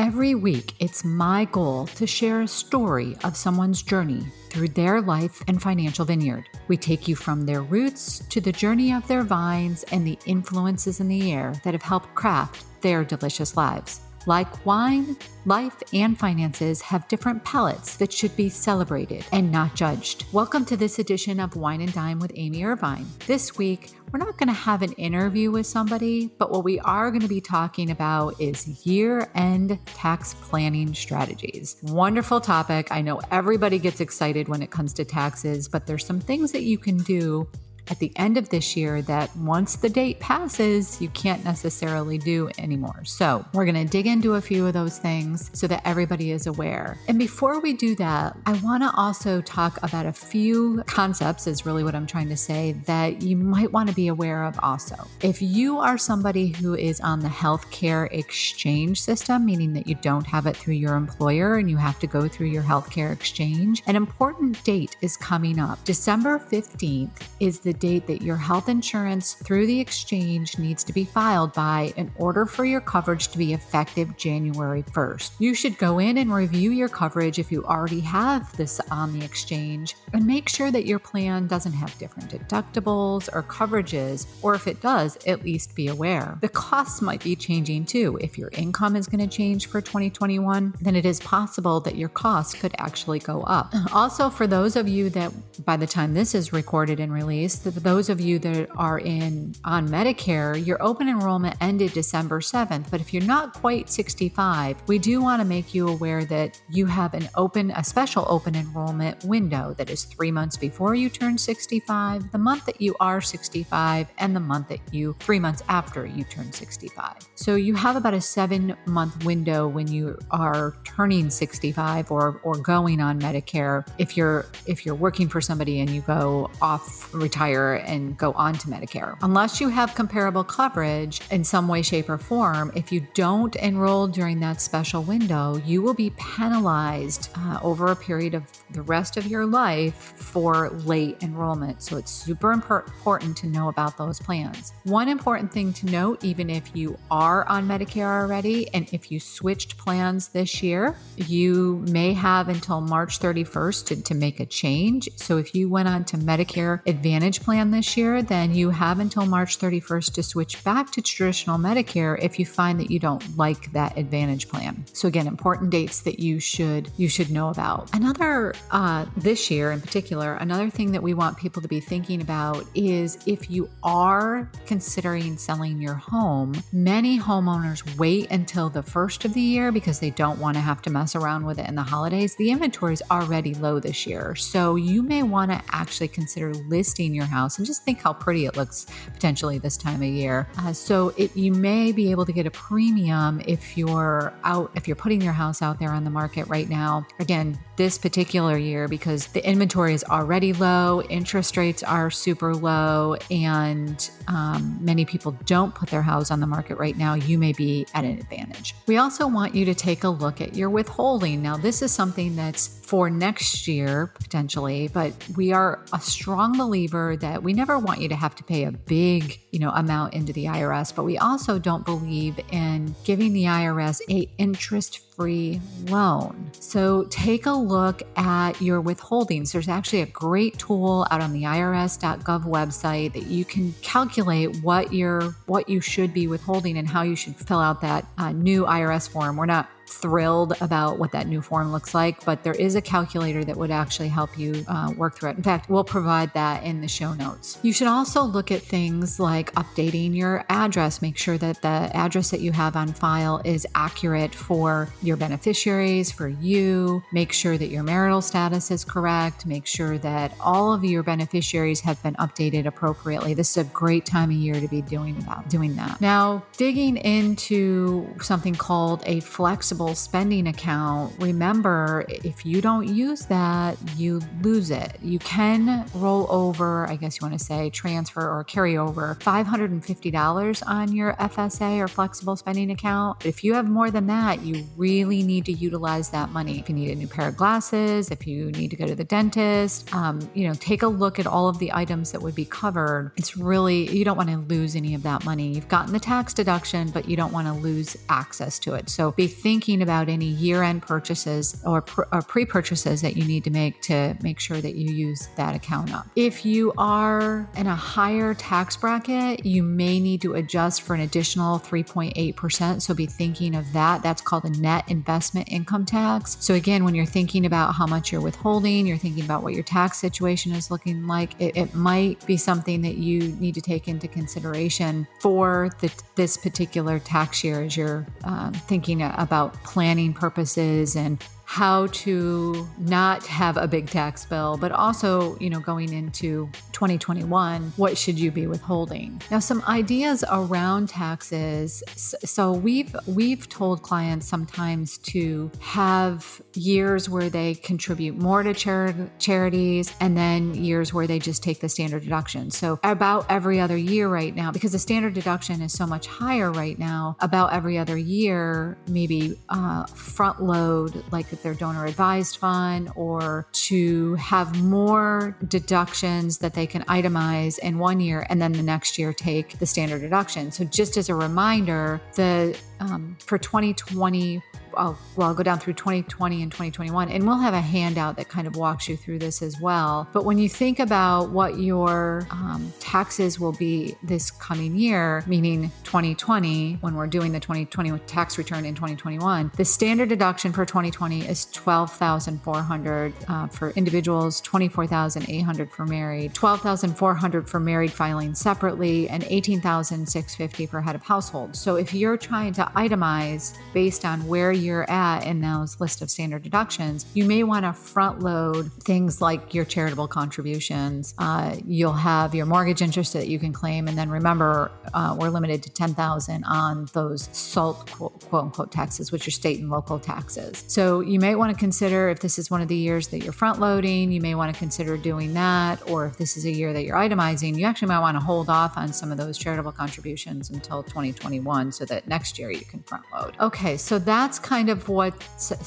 Every week, it's my goal to share a story of someone's journey through their life and financial vineyard. We take you from their roots to the journey of their vines and the influences in the air that have helped craft their delicious lives. Like wine, life and finances have different palates that should be celebrated and not judged. Welcome to this edition of Wine and Dime with Amy Irvine. This week, we're not going to have an interview with somebody, but what we are going to be talking about is year end tax planning strategies. Wonderful topic. I know everybody gets excited when it comes to taxes, but there's some things that you can do at the end of this year that once the date passes, you can't necessarily do anymore. So, we're going to dig into a few of those things so that everybody is aware. And before we do that, I want to also talk about a few concepts, is really what I'm trying to say, that you might want to be aware of also. If you are somebody who is on the healthcare exchange system, meaning that you don't have it through your employer and you have to go through your healthcare exchange, an important date is coming up. December 15th is the date that your health insurance through the exchange needs to be filed by in order for your coverage to be effective January 1st. You should go in and review your coverage if you already have this on the exchange and make sure that your plan doesn't have different deductibles or coverages, or if it does, at least be aware. The costs might be changing too. If your income is going to change for 2021, then it is possible that your costs could actually go up. Also, for those of you that by the time this is recorded and released, for those of you that are in on Medicare, your open enrollment ended December 7th. But if you're not quite 65, we do want to make you aware that you have an open, a special open enrollment window that is three months before you turn 65, the month that you are 65, and the month that you, three months after you turn 65. So you have about a seven month window when you are turning 65 or, or going on Medicare. If you're, if you're working for somebody and you go off retire and go on to Medicare. Unless you have comparable coverage in some way, shape, or form, if you don't enroll during that special window, you will be penalized uh, over a period of the rest of your life for late enrollment. So it's super important to know about those plans. One important thing to note, even if you are on Medicare already and if you switched plans this year, you may have until March 31st to, to make a change. So if you went on to Medicare Advantage plan this year, then you have until March 31st to switch back to traditional Medicare if you find that you don't like that Advantage plan. So again, important dates that you should you should know about. Another uh, this year in particular, another thing that we want people to be thinking about is if you are considering selling your home, many homeowners wait until the first of the year because they don't want to have to mess around with it in the holidays. The inventory is already low this year, so you may want to actually consider listing your house and just think how pretty it looks potentially this time of year. Uh, so it, you may be able to get a premium if you're out, if you're putting your house out there on the market right now. Again, this particular year because the inventory is already low, interest rates are super low, and um, many people don't put their house on the market right now, you may be at an advantage. We also want you to take a look at your withholding. Now, this is something that's for next year potentially, but we are a strong believer that we never want you to have to pay a big, you know, amount into the IRS, but we also don't believe in giving the IRS a interest free loan. So take a look at your withholdings. There's actually a great tool out on the irs.gov website that you can calculate what your what you should be withholding and how you should fill out that uh, new IRS form. We're not thrilled about what that new form looks like, but there is a calculator that would actually help you uh, work through it. In fact, we'll provide that in the show notes. You should also look at things like updating your address. Make sure that the address that you have on file is accurate for your beneficiaries, for you. Make sure that your marital status is correct. Make sure that all of your beneficiaries have been updated appropriately. This is a great time of year to be doing about doing that. Now, digging into something called a flexible spending account, remember if you don't use that, you lose it. You can roll over, I guess you want to say transfer or carry over $550 on your FSA or flexible spending account. If you have more than that, you really need to utilize that money. If you need a new pair of glasses, if you need to go to the dentist, um, you know, take a look at all of the items that would be covered. It's really, you don't want to lose any of that money. You've gotten the tax deduction, but you don't want to lose access to it. So be thinking about any year end purchases or, or pre purchases that you need to make to make sure that you use that account up. If you are in a higher tax bracket, you may need to adjust for an additional 3.8%. So be thinking of that. That's called a net investment income tax. So again, when you're thinking about how much you're withholding, you're thinking about what your tax situation is looking like, it, it might be something that you need to take into consideration for the, this particular tax year as you're uh, thinking about planning purposes and how to not have a big tax bill, but also, you know, going into 2021, what should you be withholding? Now, some ideas around taxes. So we've we've told clients sometimes to have years where they contribute more to char- charities and then years where they just take the standard deduction. So about every other year right now, because the standard deduction is so much higher right now, about every other year, maybe uh, front load like their donor advised fund or to have more deductions that they can itemize in one year and then the next year take the standard deduction. So, just as a reminder, the um, for 2020 I'll, well, I'll go down through 2020 and 2021, and we'll have a handout that kind of walks you through this as well. But when you think about what your um, taxes will be this coming year, meaning 2020, when we're doing the 2020 tax return in 2021, the standard deduction for 2020 is 12,400 uh, for individuals, 24,800 for married, 12,400 for married filing separately, and 18,650 for head of household. So if you're trying itemize based on where you're at in those list of standard deductions, you may want to front load things like your charitable contributions. Uh, you'll have your mortgage interest that you can claim, and then remember, uh, we're limited to ten thousand on those SALT quote, quote unquote taxes, which are state and local taxes. So you may want to consider if this is one of the years that you're front loading, you may want to consider doing that, or if this is a year that you're itemizing, you actually might want to hold off on some of those charitable contributions until 2021 so that next year you can front load. Okay, so that's kind of what,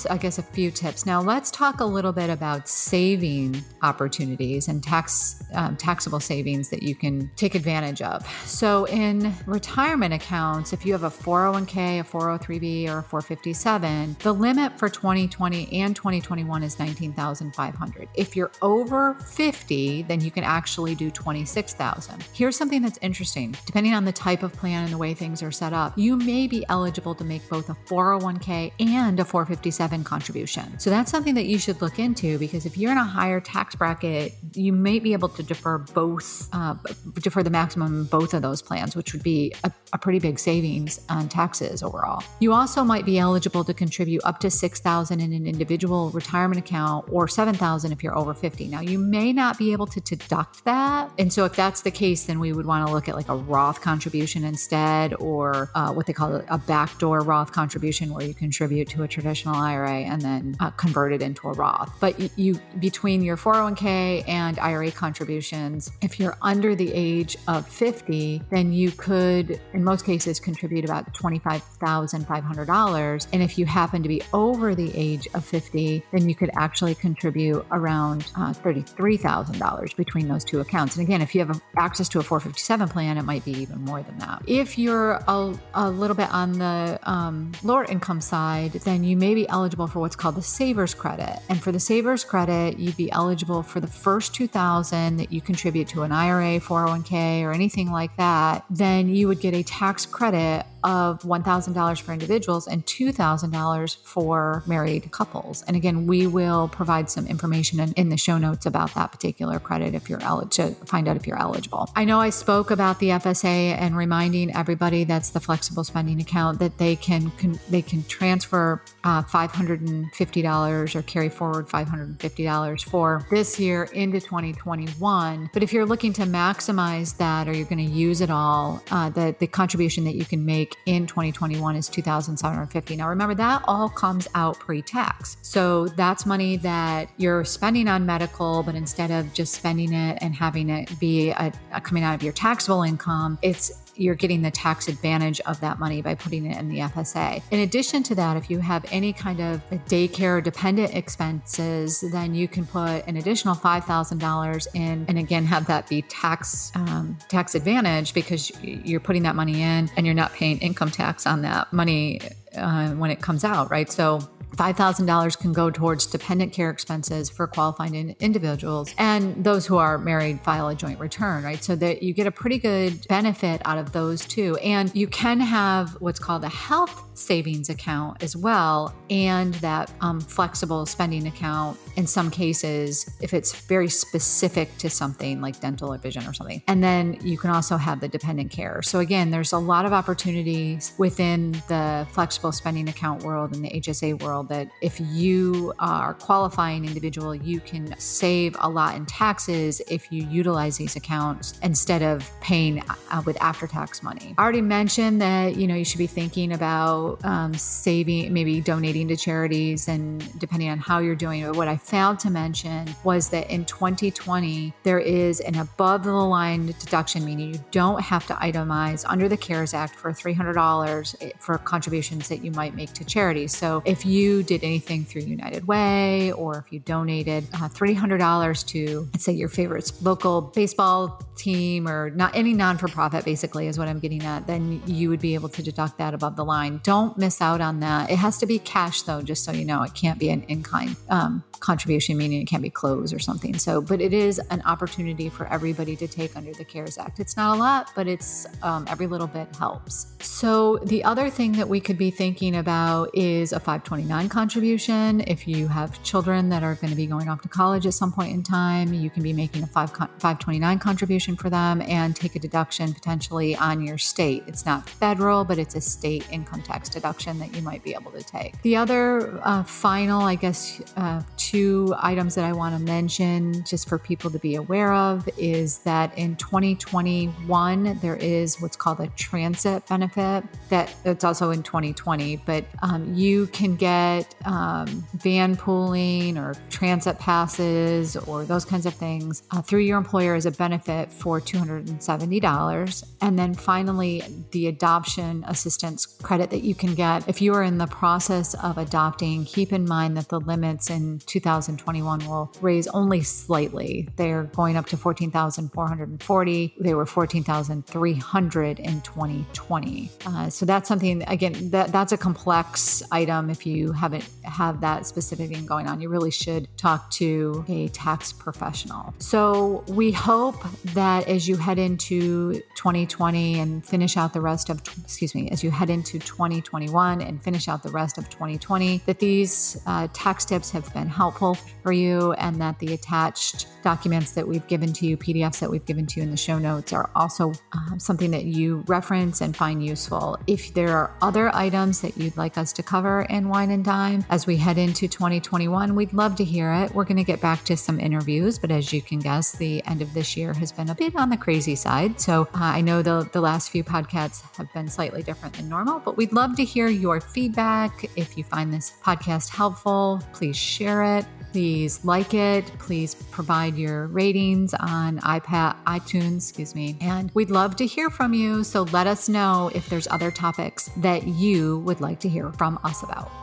I guess, a few tips. Now, let's talk a little bit about saving opportunities and tax um, taxable savings that you can take advantage of. So, in retirement accounts, if you have a 401k, a 403b, or a 457, the limit for 2020 and 2021 is 19,500. If you're over 50, then you can actually do 26,000. Here's something that's interesting. Depending on the type of plan and the way things are set up, you may be eligible to make both a 401k and a 457 contribution. So that's something that you should look into because if you're in a higher tax bracket, you may be able to defer both, uh, defer the maximum both of those plans, which would be a, a pretty big savings on taxes overall. You also might be eligible to contribute up to 6,000 in an individual retirement account or 7,000 if you're over 50. Now you may not be able to deduct that. And so if that's the case, then we would want to look at like a Roth contribution instead or uh, what they call a backdoor Roth contribution where you contribute to a traditional IRA and then uh, convert it into a Roth. But you, you between your 401k and IRA contributions, if you're under the age of 50, then you could, in most cases, contribute about $25,500. And if you happen to be over the age of 50, then you could actually contribute around uh, $33,000 between those two accounts. And again, if you have access to a 457 plan, it might be even more than that. If you're a, a little bit on the um, lower income side, then you may be eligible for what's called the savers credit. And for the savers credit, you'd be eligible for the first 2000 that you contribute to an IRA, 401k or anything like that. Then you would get a tax credit of $1,000 for individuals and $2,000 for married couples. And again, we will provide some information in, in the show notes about that particular credit if you're eligible to find out if you're eligible. I know I spoke about the FSA and reminding everybody that's the flexible spending account that they can, can they can transfer uh, $550 or carry forward $550 for this year into 2021. But if you're looking to maximize that or you're going to use it all, uh, the, the contribution that you can make in 2021 is $2,750. Now remember that all comes out pre-tax. So that's money that you're spending on medical, but instead of just spending it and having it be a, a coming out of your taxable income, it's you're getting the tax advantage of that money by putting it in the FSA. In addition to that, if you have any kind of daycare dependent expenses, then you can put an additional $5,000 in and again have that be tax um, tax advantage because you're putting that money in and you're not paying income tax on that money uh, when it comes out, right? So $5,000 can go towards dependent care expenses for qualifying individuals. And those who are married file a joint return, right? So that you get a pretty good benefit out of those too. And you can have what's called a health savings account as well, and that um, flexible spending account in some cases, if it's very specific to something like dental or vision or something. And then you can also have the dependent care. So again, there's a lot of opportunities within the flexible spending account world and the HSA world that if you are a qualifying individual, you can save a lot in taxes if you utilize these accounts instead of paying uh, with after tax money. I already mentioned that you know you should be thinking about um, saving, maybe donating to charities, and depending on how you're doing But What I failed to mention was that in 2020 there is an above the line deduction, meaning you don't have to itemize under the CARES Act for $300 eh, for contributions that you might make to charities. So if you did anything through United Way or if you donated uh, $300 to, let's say, your favorite local baseball team or not any non for profit, basically, is what I'm getting at, then you would be able to deduct that above the line. Don't miss out on that. It has to be cash, though, just so you know. It can't be an in kind um, contribution, meaning it can't be closed or something. So, but it is an opportunity for everybody to take under the CARES Act. It's not a lot, but it's um, every little bit helps. So, the other thing that we could be thinking about is a 529 contribution. If you have children that are going to be going off to college at some point in time, you can be making a 5, 529 contribution for them and take a deduction potentially on your state. It's not federal, but it's a state income tax deduction that you might be able to take. The other uh, final, I guess, uh, two items that I want to mention just for people to be aware of is that in 2021, there is what's called a transit benefit that it's also in 2020, but um, you can get get um, van pooling or transit passes or those kinds of things uh, through your employer as a benefit for $270. And then finally, the adoption assistance credit that you can get if you are in the process of adopting. Keep in mind that the limits in 2021 will raise only slightly. They're going up to 14,440. They were 14,300 in 2020. Uh, so that's something, again, that, that's a complex item if you haven't have that specific thing going on, you really should talk to a tax professional. So we hope that as you head into 2020 and finish out the rest of, excuse me, as you head into 2021 and finish out the rest of 2020, that these uh, tax tips have been helpful for you and that the attached documents that we've given to you, PDFs that we've given to you in the show notes, are also uh, something that you reference and find useful. If there are other items that you'd like us to cover in Wine and Dime as we head into 2021, we'd love to hear it. We're going to get back to some interviews, but as you can guess, the end of this year has been a bit on the crazy side. So uh, I know the, the last few podcasts have been slightly different than normal, but we'd love to hear your feedback. If you find this podcast helpful, please share it. Please like it. Please provide your ratings on iPad, iTunes, excuse me. And we'd love to hear from you. So let us know if there's other topics that you would like to hear from us about.